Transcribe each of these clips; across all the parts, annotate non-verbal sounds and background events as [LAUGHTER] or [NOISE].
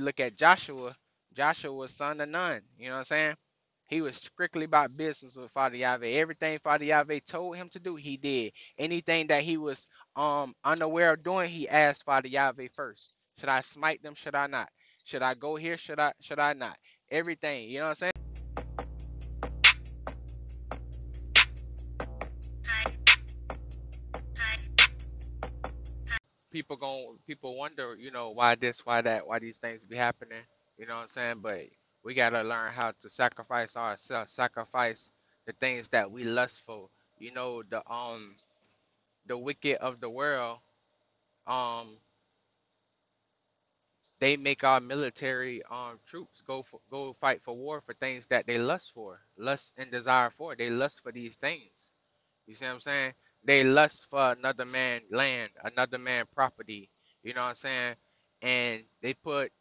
you look at Joshua, Joshua was son of Nun. You know what I'm saying? He was strictly about business with Father Yahweh. Everything Father Yahweh told him to do, he did. Anything that he was um unaware of doing, he asked Father Yahweh first. Should I smite them? Should I not? Should I go here? Should I should I not? Everything. You know what I'm saying? People going people wonder, you know, why this, why that, why these things be happening. You know what I'm saying? But we gotta learn how to sacrifice ourselves, sacrifice the things that we lust for. You know, the um the wicked of the world, um, they make our military um troops go for, go fight for war for things that they lust for, lust and desire for. They lust for these things. You see what I'm saying? They lust for another man land, another man property. You know what I'm saying? And they put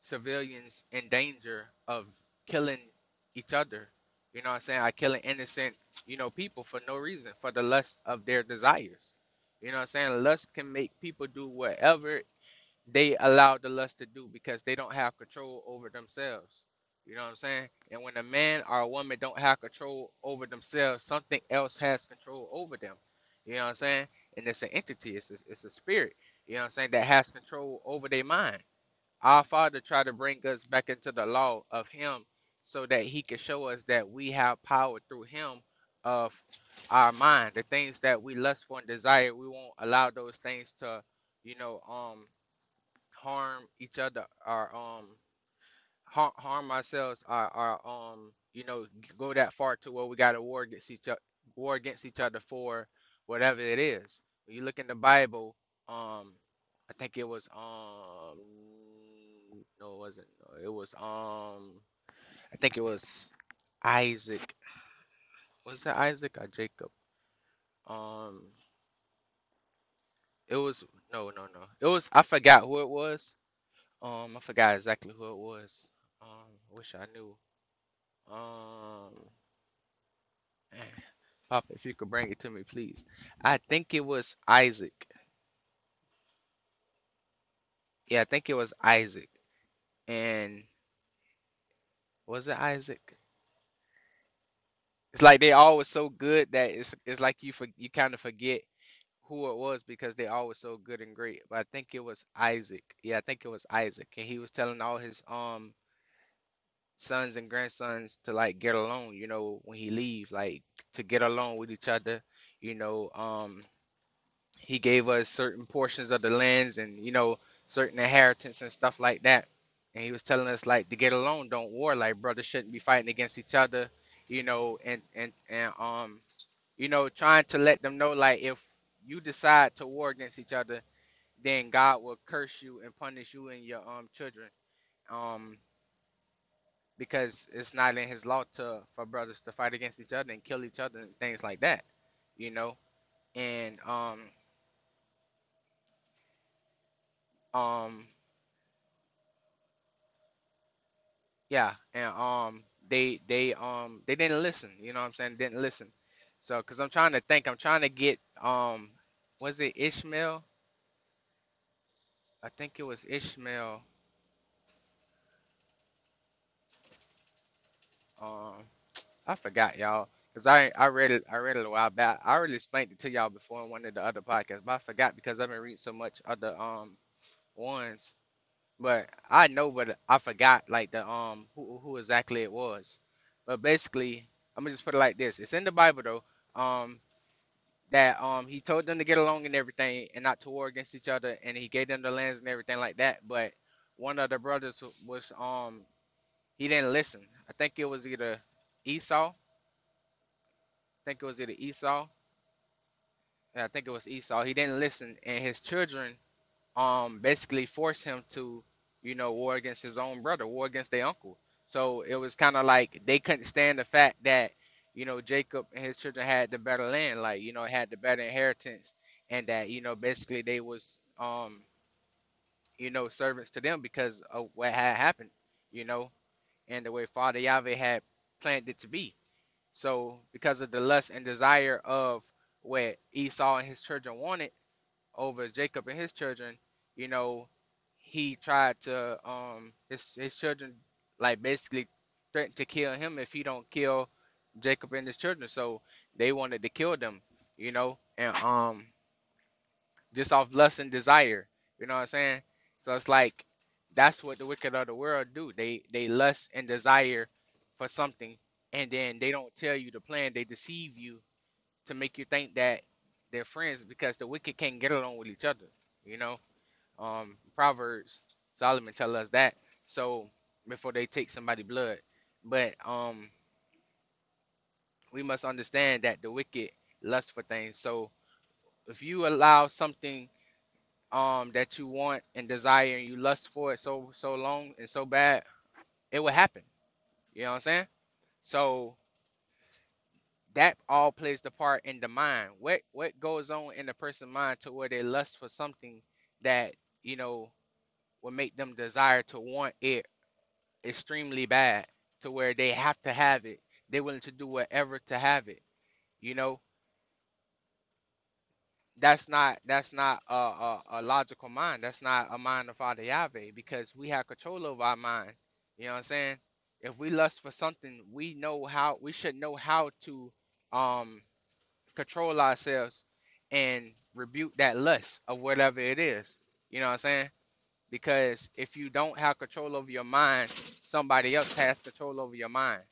civilians in danger of killing each other. You know what I'm saying? I killing innocent, you know, people for no reason, for the lust of their desires. You know what I'm saying? Lust can make people do whatever they allow the lust to do because they don't have control over themselves. You know what I'm saying? And when a man or a woman don't have control over themselves, something else has control over them. You know what I'm saying? And it's an entity, it's a, it's a spirit, you know what I'm saying, that has control over their mind. Our Father tried to bring us back into the law of Him so that He could show us that we have power through Him of our mind. The things that we lust for and desire, we won't allow those things to, you know, um, harm each other or um harm, ourselves or, or um you know go that far to where we got a war against each other war against each other for whatever it is. When you look in the Bible, um, I think it was um no, it wasn't. No, it was um, I think it was Isaac. Was it Isaac or Jacob? Um, it was no, no, no. It was I forgot who it was. Um, I forgot exactly who it was. Um, I wish I knew. Um, If you could bring it to me, please. I think it was Isaac. Yeah, I think it was Isaac. And was it Isaac? It's like they always so good that it's it's like you for you kind of forget who it was because they always so good and great. But I think it was Isaac. Yeah, I think it was Isaac, and he was telling all his um sons and grandsons to like get along. You know, when he leave, like to get along with each other. You know, um, he gave us certain portions of the lands and you know certain inheritance and stuff like that. And he was telling us like to get along, don't war. Like brothers shouldn't be fighting against each other. You know, and and and um, you know, trying to let them know like if you decide to war against each other, then God will curse you and punish you and your um children. Um, because it's not in his law to for brothers to fight against each other and kill each other and things like that. You know? And um um yeah, and um they they um they didn't listen, you know what I'm saying? Didn't listen. So cuz I'm trying to think, I'm trying to get um was it Ishmael? I think it was Ishmael. Um I forgot y'all cuz I I read it I read it a while back. I already explained it to y'all before in one of the other podcasts, but I forgot because I've been reading so much other um ones but I know, but I forgot like the um who who exactly it was. But basically, I'm gonna just put it like this: it's in the Bible though. Um, that um he told them to get along and everything, and not to war against each other, and he gave them the lands and everything like that. But one of the brothers was um he didn't listen. I think it was either Esau. I think it was either Esau. I think it was Esau. He didn't listen, and his children um basically forced him to you know war against his own brother war against their uncle so it was kind of like they couldn't stand the fact that you know jacob and his children had the better land like you know had the better inheritance and that you know basically they was um you know servants to them because of what had happened you know and the way father yahweh had planned it to be so because of the lust and desire of what esau and his children wanted over Jacob and his children, you know, he tried to um his his children like basically threatened to kill him if he don't kill Jacob and his children. So they wanted to kill them, you know, and um just off lust and desire. You know what I'm saying? So it's like that's what the wicked of the world do. They they lust and desire for something, and then they don't tell you the plan. They deceive you to make you think that they're friends because the wicked can't get along with each other. You know, um, Proverbs Solomon tell us that. So before they take somebody blood, but um, we must understand that the wicked lust for things. So if you allow something um that you want and desire and you lust for it so so long and so bad, it will happen. You know what I'm saying? So that all plays the part in the mind. What what goes on in the person's mind to where they lust for something that you know will make them desire to want it extremely bad to where they have to have it. They're willing to do whatever to have it. You know, that's not that's not a, a, a logical mind. That's not a mind of Father Yahweh because we have control over our mind. You know what I'm saying? If we lust for something, we know how we should know how to um control ourselves and rebuke that lust of whatever it is. You know what I'm saying? Because if you don't have control over your mind, somebody else has control over your mind.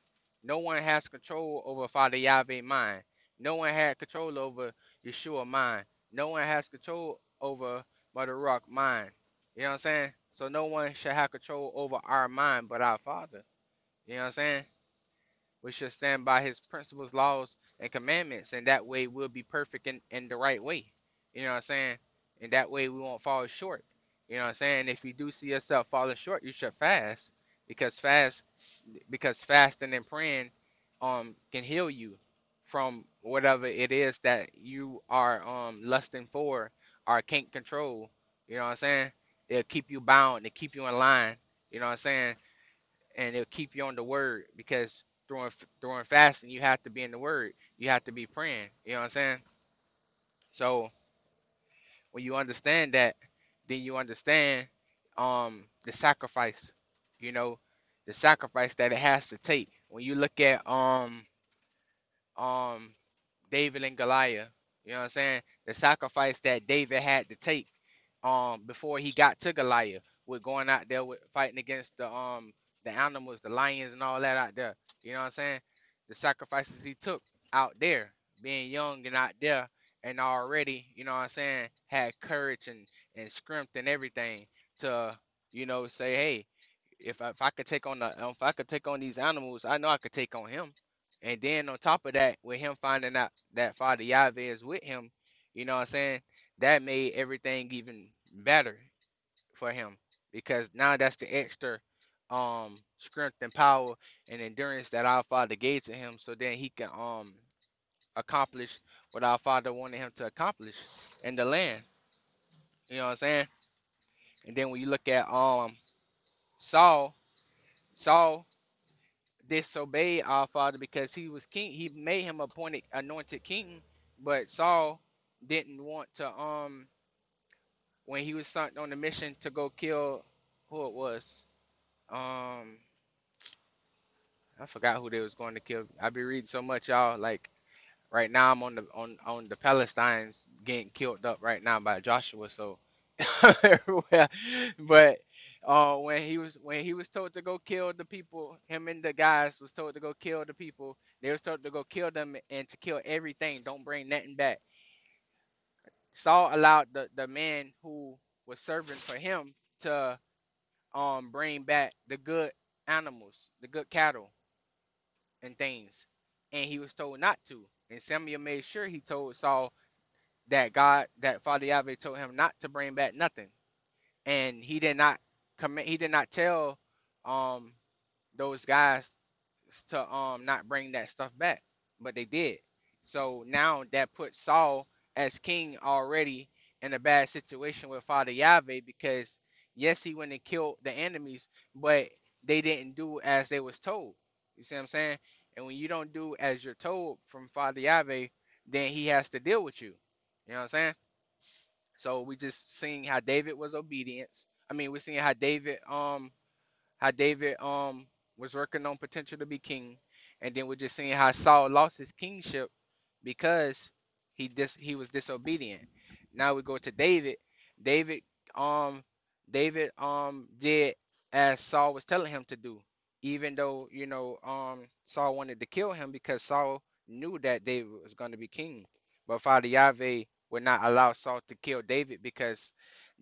No one has control over Father Yahweh mind. No one had control over Yeshua mind. No one has control over Mother Ruach mind. You know what I'm saying? So no one should have control over our mind but our Father. You know what I'm saying? We should stand by his principles, laws, and commandments, and that way we'll be perfect in, in the right way. You know what I'm saying? And that way we won't fall short. You know what I'm saying? If you do see yourself falling short, you should fast because fast because fasting and praying um can heal you from whatever it is that you are um lusting for or can't control. You know what I'm saying? They'll keep you bound, they keep you in line. You know what I'm saying? And they'll keep you on the word because during during fasting you have to be in the word. You have to be praying. You know what I'm saying? So when you understand that, then you understand um the sacrifice, you know, the sacrifice that it has to take. When you look at um um David and Goliath, you know what I'm saying? The sacrifice that David had to take um before he got to Goliath with going out there with fighting against the um the animals, the lions and all that out there. You know what I'm saying? The sacrifices he took out there, being young and out there and already, you know what I'm saying, had courage and, and strength and everything to, you know, say, hey, if I, if I could take on the if I could take on these animals, I know I could take on him. And then on top of that, with him finding out that Father Yahweh is with him, you know what I'm saying? That made everything even better for him because now that's the extra um strength and power and endurance that our Father gave to him, so then he can um accomplish what our Father wanted him to accomplish in the land. You know what I'm saying? And then when you look at um Saul, Saul disobeyed our father because he was king. He made him appointed anointed king, but Saul didn't want to um when he was sent on the mission to go kill who it was. Um I forgot who they was going to kill. I be reading so much, y'all. Like right now, I'm on the on on the Palestinians getting killed up right now by Joshua. So [LAUGHS] but uh, when he was when he was told to go kill the people, him and the guys was told to go kill the people. They was told to go kill them and to kill everything. Don't bring nothing back. Saul allowed the the man who was serving for him to um bring back the good animals, the good cattle and things, and he was told not to. And Samuel made sure he told Saul that God, that Father Yahweh told him not to bring back nothing, and he did not He did not tell um those guys to um not bring that stuff back, but they did. So now that puts Saul as king already in a bad situation with Father Yahweh because yes, he went and killed the enemies, but they didn't do as they was told. You see what I'm saying? And when you don't do as you're told from Father Yahweh, then he has to deal with you. You know what I'm saying? So we just seeing how David was obedience, I mean, we're seeing how David um how David um was working on potential to be king, and then we're just seeing how Saul lost his kingship because he dis he was disobedient. Now we go to David. David um David um did as Saul was telling him to do, even though you know um Saul wanted to kill him because Saul knew that David was going to be king. But Father Yahweh would not allow Saul to kill David because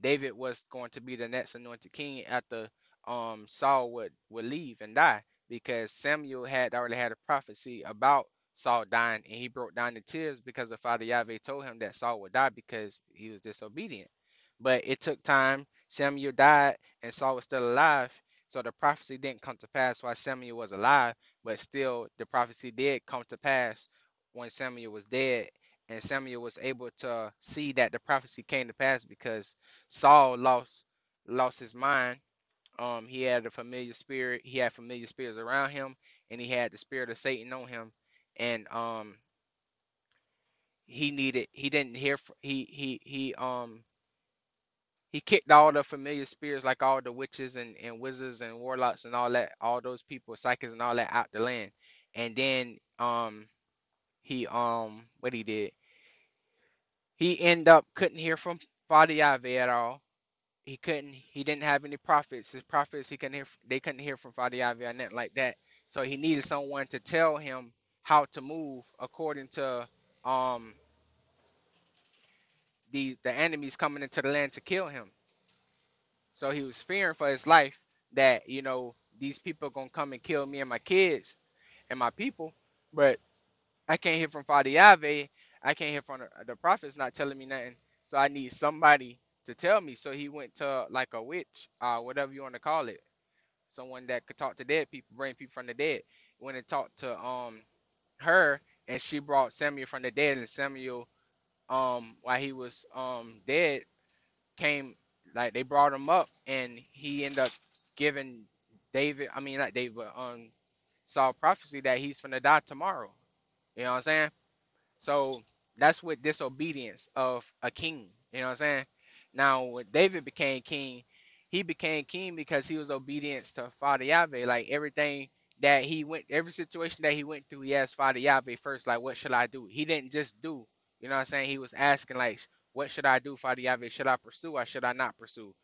David was going to be the next anointed king after um Saul would would leave and die because Samuel had already had a prophecy about Saul dying and he broke down in tears because the Father Yahweh told him that Saul would die because he was disobedient. But it took time. Samuel died and Saul was still alive. So the prophecy didn't come to pass while Samuel was alive, but still the prophecy did come to pass when Samuel was dead. And Samuel was able to see that the prophecy came to pass because Saul lost lost his mind um, he had a familiar spirit. He had familiar spirits around him, and he had the spirit of Satan on him. And um, he needed. He didn't hear. He he he um he kicked all the familiar spirits, like all the witches and and wizards and warlocks and all that, all those people, psychics and all that, out the land. And then um he um what he did. He end up couldn't hear from Yahweh at all. He couldn't he didn't have any prophets. His prophets he couldn't hear they couldn't hear from Yahweh or nothing like that. So he needed someone to tell him how to move according to um the the enemies coming into the land to kill him. So he was fearing for his life that you know these people are gonna come and kill me and my kids and my people. But I can't hear from Yahweh I can't hear from the, the prophets not telling me nothing so I need somebody to tell me. So he went to like a witch, uh, whatever you want to call it, someone that could talk to dead people, bring people from the dead. Went and talked to um her, and she brought Samuel from the dead, and Samuel, um, while he was um dead, came like they brought him up, and he ended up giving David, I mean not David, but um Saul prophecy that he's gonna die tomorrow. You know what I'm saying? So that's what disobedience of a king. You know what I'm saying? Now, when David became king, he became king because he was obedient to Father Yahweh. Like everything that he went, every situation that he went through, he asked Father Yahweh first, like, what should I do? He didn't just do, you know what I'm saying? He was asking, like, what should I do, Father Yahweh? Should I pursue or should I not pursue?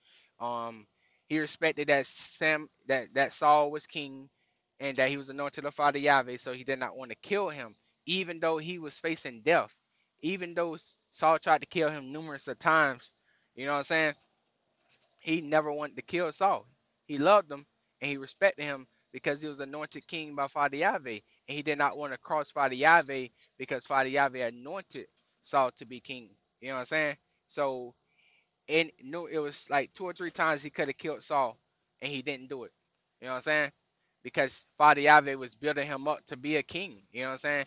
Um, he respected that Sam that that Saul was king and that he was anointed of Father Yahweh, so he did not want to kill him, even though he was facing death. Even though Saul tried to kill him numerous of times, you know what I'm saying? He never wanted to kill Saul. He loved him and he respected him because he was anointed king by Father Yahweh. And he did not want to cross Father Yahweh because Father Yahweh anointed Saul to be king. You know what I'm saying? So and no, it was like two or three times he could have killed Saul and he didn't do it. You know what I'm saying? Because Father Yahweh was building him up to be a king. You know what I'm saying?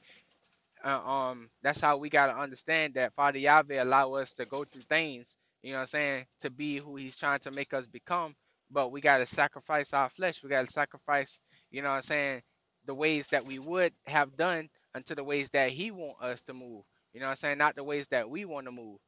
Uh, um, that's how we gotta understand that Father Yahweh allow us to go through things you know what I'm saying, to be who he's trying to make us become. But we got to sacrifice our flesh. We got to sacrifice, you know what I'm saying, the ways that we would have done unto the ways that he want us to move. You know what I'm saying? Not the ways that we want to move.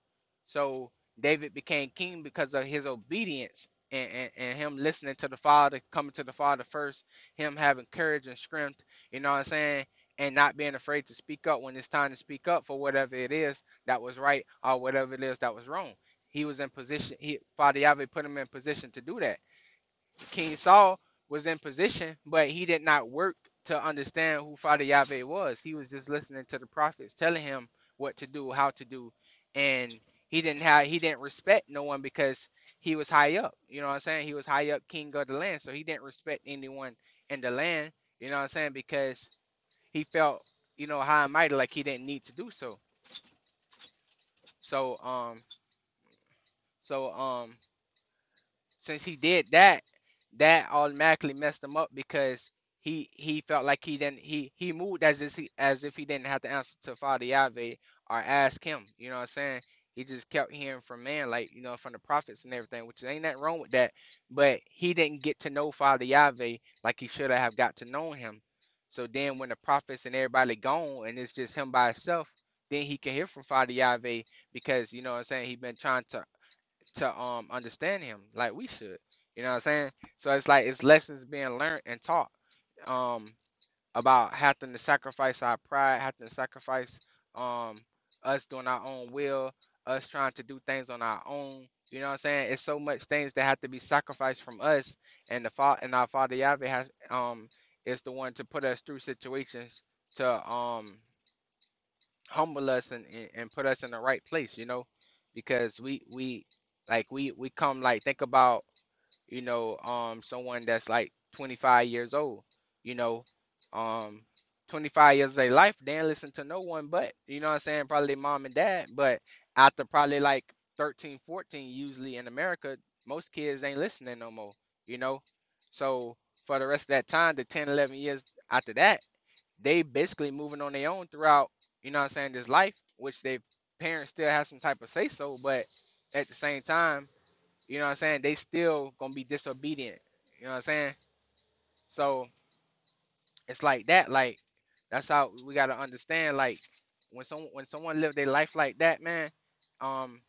So David became king because of his obedience and, and, and him listening to the Father, coming to the Father first, him having courage and strength, you know what I'm saying? And not being afraid to speak up when it's time to speak up for whatever it is that was right or whatever it is that was wrong he was in position. He Father Yahweh put him in position to do that. King Saul was in position, but he did not work to understand who Father Yahweh was. He was just listening to the prophets telling him what to do, how to do, and he didn't have he didn't respect no one because he was high up. You know what I'm saying? He was high up king of the land, so he didn't respect anyone in the land. You know what I'm saying? Because he felt you know high and mighty, like he didn't need to do so. So um so um since he did that, that automatically messed him up because he he felt like he didn't he he moved as if he as if he didn't have to answer to Father Yahweh or ask him. You know what I'm saying? He just kept hearing from man, like you know, from the prophets and everything, which ain't nothing wrong with that. But he didn't get to know Father Yahweh like he should have got to know him. So then when the prophets and everybody gone and it's just him by himself, then he can hear from Father Yahweh because you know what I'm saying, he been trying to to um understand him like we should. You know what I'm saying? So it's like it's lessons being learned and taught um about having to sacrifice our pride, having to sacrifice um us doing our own will, us trying to do things on our own. You know what I'm saying? It's so much things that have to be sacrificed from us, and the fa- and our Father Yahweh has um is the one to put us through situations to um humble us and, and, put us in the right place. You know, because we we like we we come like think about you know, um, someone that's like 25 years old, you know, um, 25 years of their life, they ain't listen to no one but, you know what I'm saying, probably mom and dad. But after probably like 13, 14, usually in America, most kids ain't listening no more, you know. So for the rest of that time, the 10, 11 years after that, they basically moving on their own throughout, you know what I'm saying, this life, which their parents still have some type of say so, but at the same time, you know what I'm saying? They still gonna be disobedient. You know what I'm saying? So it's like that. Like that's how we gotta understand. Like when some when someone live their life like that, man, um,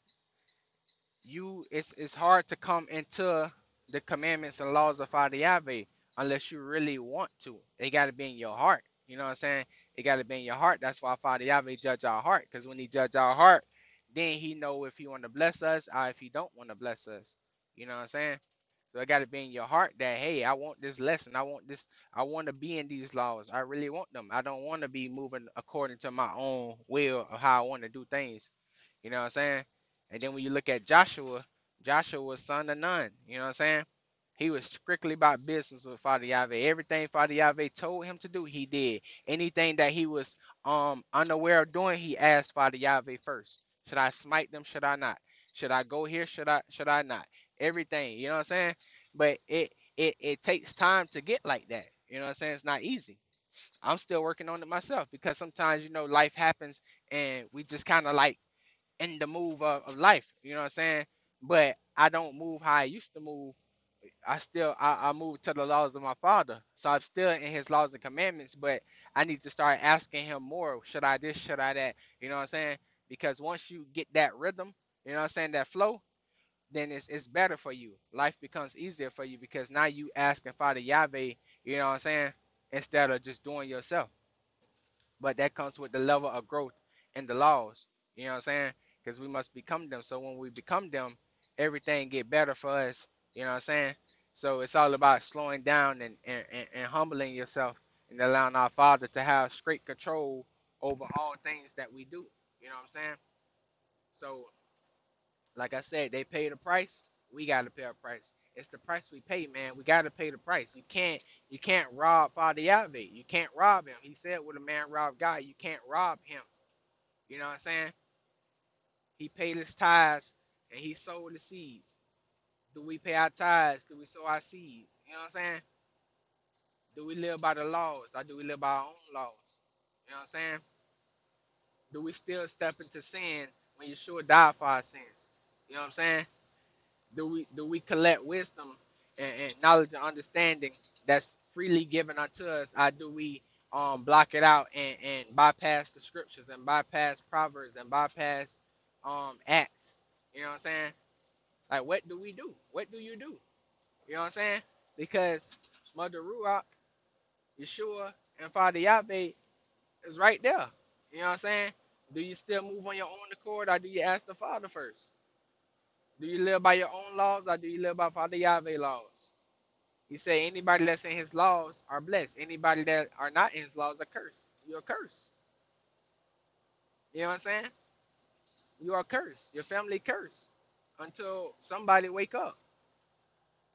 you it's it's hard to come into the commandments and laws of Father Yahweh unless you really want to. It gotta be in your heart. You know what I'm saying? It gotta be in your heart. That's why Father Yahweh judge our heart. Because when he judge our heart, then he know if he want to bless us or if he don't want to bless us. You know what I'm saying? So it got to be in your heart that hey, I want this lesson. I want this. I want to be in these laws. I really want them. I don't want to be moving according to my own will of how I want to do things. You know what I'm saying? And then when you look at Joshua, Joshua was son of Nun. You know what I'm saying? He was strictly about business with Father Yahweh. Everything Father Yahweh told him to do, he did. Anything that he was um unaware of doing, he asked Father Yahweh first. Should I smite them? Should I not? Should I go here? Should I should I not? Everything. You know what I'm saying? But it it it takes time to get like that. You know what I'm saying? It's not easy. I'm still working on it myself because sometimes you know life happens and we just kind of like in the move of, of life. You know what I'm saying? But I don't move how I used to move. I still I, I move to the laws of my father. So I'm still in his laws and commandments, but I need to start asking him more. Should I this? Should I that? You know what I'm saying? Because once you get that rhythm, you know what I'm saying, that flow, then it's it's better for you. Life becomes easier for you because now you asking Father Yahweh, you know what I'm saying, instead of just doing yourself but that comes with the level of growth in the laws. You know what I'm saying? Because we must become them. So when we become them, everything get better for us. You know what I'm saying? So it's all about slowing down and, and, and, and humbling yourself and allowing our Father to have straight control over all things that we do. You know what I'm saying? So like I said, they pay the price. We gotta pay a price. It's the price we pay, man. We gotta pay the price. You can't you can't rob Father Yahweh. You can't rob him. He said when a man rob God, you can't rob him. You know what I'm saying? He paid his tithes and he sowed the seeds. Do we pay our tithes? Do we sow our seeds? You know what I'm saying? Do we live by the laws or do we live by our own laws? You know what I'm saying? Do we still step into sin when Yeshua died for our sins? You know what I'm saying? do we do we collect wisdom and, and knowledge and understanding that's freely given unto us or do we um block it out and, and bypass the scriptures and bypass proverbs and bypass um acts you know what i'm saying like what do we do what do you do you know what i'm saying because mother ruach yeshua and father yahweh is right there you know what i'm saying do you still move on your own accord or do you ask the father first do you live by your own laws or do you live by Father Yahweh laws? He said anybody that's in his laws are blessed. Anybody that are not in his laws are cursed. You're a curse. You know what I'm saying? You are cursed. Your family cursed until somebody wake up.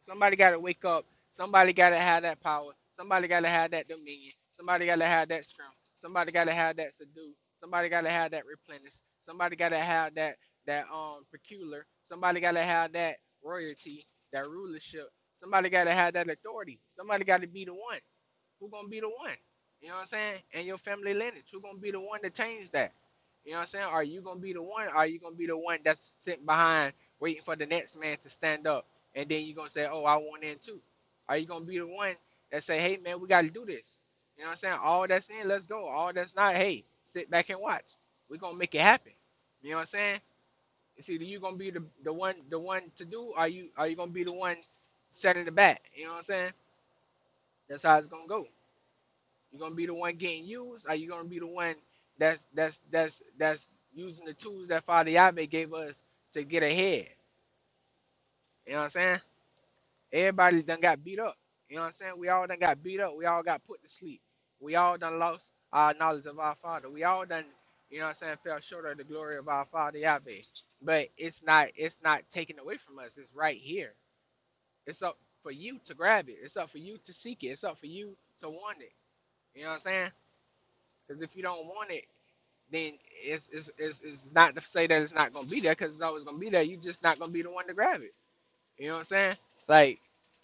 Somebody got to wake up. Somebody got to have that power. Somebody got to have that dominion. Somebody got to have that strength. Somebody got to have that subdue. Somebody got to have that replenish. Somebody got to have that that um peculiar. Somebody got to have that royalty, that rulership. Somebody got to have that authority. Somebody got to be the one. Who gonna be the one? You know what I'm saying? And your family lineage. Who gonna be the one to change that? You know what I'm saying? Are you gonna be the one? Are you gonna be the one that's sitting behind, waiting for the next man to stand up, and then you're gonna say, "Oh, I want in too"? Are you gonna be the one that say, "Hey, man, we gotta do this"? You know what I'm saying? All that's in, let's go. All that's not, hey, sit back and watch. We're gonna make it happen. You know what I'm saying? It's either you gonna be the, the one the one to do, or you are you gonna be the one setting the bat. You know what I'm saying? That's how it's gonna go. You gonna be the one getting used, or you gonna be the one that's that's that's that's using the tools that Father Yahweh gave us to get ahead. You know what I'm saying? Everybody done got beat up. You know what I'm saying? We all done got beat up. We all got put to sleep. We all done lost our knowledge of our Father. We all done, you know what I'm saying, fell short of the glory of our Father Yahweh. But it's not it's not taken away from us. It's right here. It's up for you to grab it. It's up for you to seek it. It's up for you to want it. You know what I'm saying? Because if you don't want it, then it's, it's, it's, it's not to say that it's not to be there because it's always to be there. You're just not to be the one to grab it. You know what I'm saying? Like,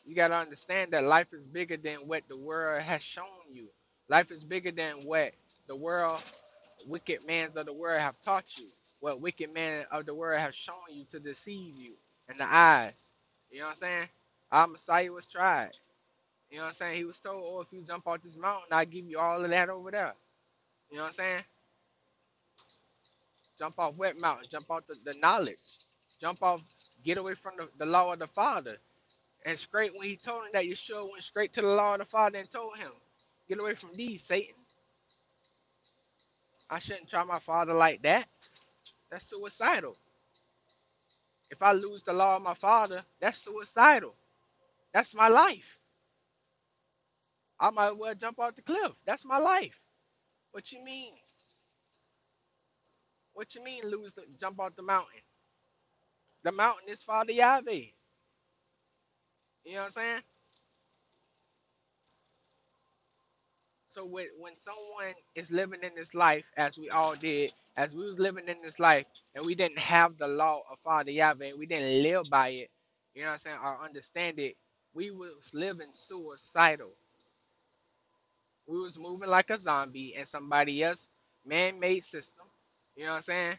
you got to understand that life is bigger than what the world has shown you. Life is bigger than what the world, wicked men of the world have taught you. What wicked men of the world have shown you to deceive you in the eyes. You know what I'm saying? Our Messiah was tried. You know what I'm saying? He was told, oh, if you jump off this mountain, I'll give you all of that over there. You know what I'm saying? Jump off wet mountain, jump off the, the knowledge, jump off, get away from the, the law of the Father. And straight when he told him that, Yeshua went straight to the law of the Father and told him, get away from these, Satan. I shouldn't try my father like that. That's suicidal. If I lose the law of my father, that's suicidal. That's my life. I might well jump off the cliff. That's my life. What you mean? What you mean lose the jump off the mountain? The mountain is Father Yahweh. You know what I'm saying? So when, when someone is living in this life, as we all did, as we was living in this life, and we didn't have the law of Father Yahweh, and we didn't live by it, you know what I'm saying, or understand it, we was living suicidal. We was moving like a zombie in somebody else man-made system. You know what I'm saying?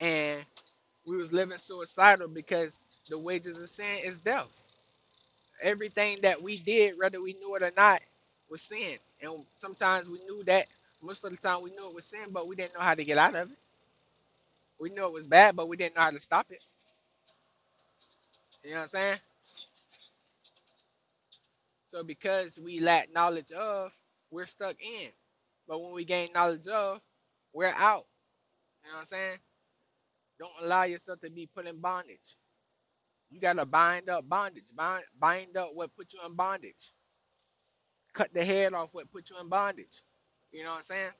And we was living suicidal because the wages of sin is death. Everything that we did, whether we knew it or not, was sin. And sometimes we knew that. Most of the time we knew it was sin, but we didn't know how to get out of it. We knew it was bad, but we didn't know how to stop it. You know what I'm saying? So because we lack knowledge of, we're stuck in. But when we gain knowledge of, we're out. You know what I'm saying? Don't allow yourself to be put in bondage. You gotta bind up bondage. Bind, bind up what put you in bondage. Cut the head off what put you in bondage. You know what I'm saying?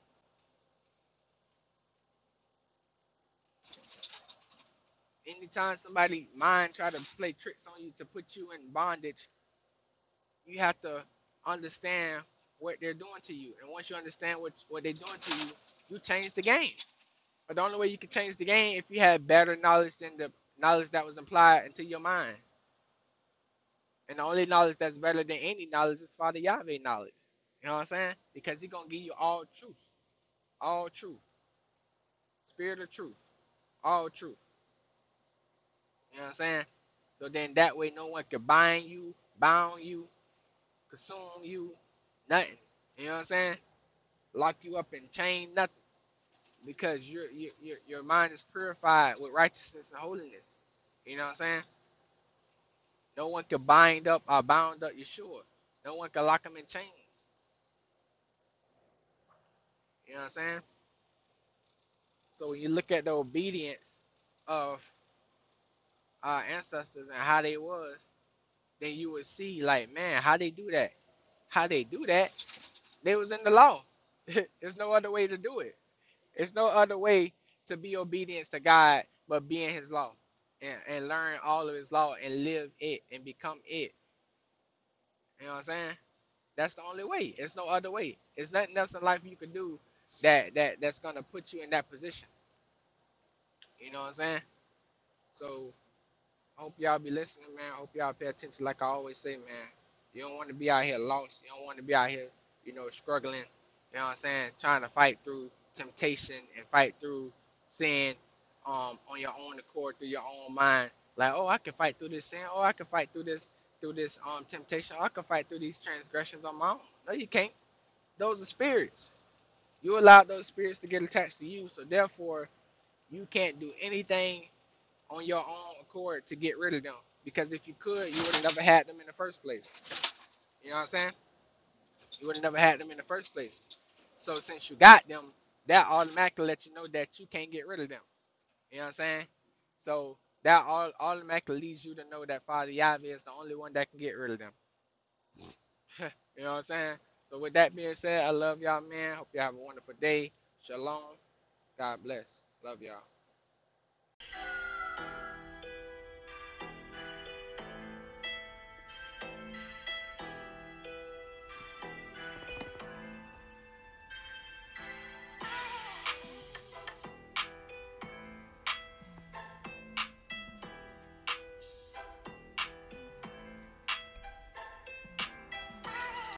Anytime somebody mind try to play tricks on you to put you in bondage, you have to understand what they're doing to you. And once you understand what, what they're doing to you, you change the game. But the only way you could change the game if you had better knowledge than the knowledge that was implied into your mind. And the only knowledge that's better than any knowledge is Father Yahweh knowledge. You know what I'm saying? Because He's gonna give you all truth. All truth. Spirit of truth. All truth. You know what I'm saying? So then that way no one can bind you, bound you, consume you, nothing. You know what I'm saying? Lock you up in chain, nothing. Because your your your mind is purified with righteousness and holiness. You know what I'm saying? No one can bind up or bound up Yeshua. No one can lock him in chains. You know what I'm saying? So when you look at the obedience of our ancestors and how they was, then you would see like, man, how they do that? how they do that, they was in the law. [LAUGHS] There's no other way to do it. There's no other way to be obedient to God but be in his law and, and learn all of his law and live it and become it. You know what I'm saying? That's the only way. It's no other way. It's nothing else in life you can do that that that's gonna put you in that position. You know what I'm saying? So I hope y'all be listening, man. I hope y'all pay attention like I always say, man. You don't want to be out here lost. You don't want to be out here, you know, struggling. You know what I'm saying? Trying to fight through temptation and fight through sin um, on your own accord through your own mind. Like, oh, I can fight through this sin. Oh, I can fight through this through this um temptation. Oh, I can fight through these transgressions on my own. No, you can't. Those are spirits. You allow those spirits to get attached to you, so therefore, you can't do anything on your own accord to get rid of them. Because if you could, you would have never had them in the first place. You know what I'm saying? You would have never had them in the first place. So since you got them, that automatically let you know that you can't get rid of them. You know what I'm saying? So that all automatically leads you to know that Father Yahweh is the only one that can get rid of them. [LAUGHS] you know what I'm saying? So with that being said, I love y'all, man. Hope y'all have a wonderful day. Shalom. God bless. Love y'all.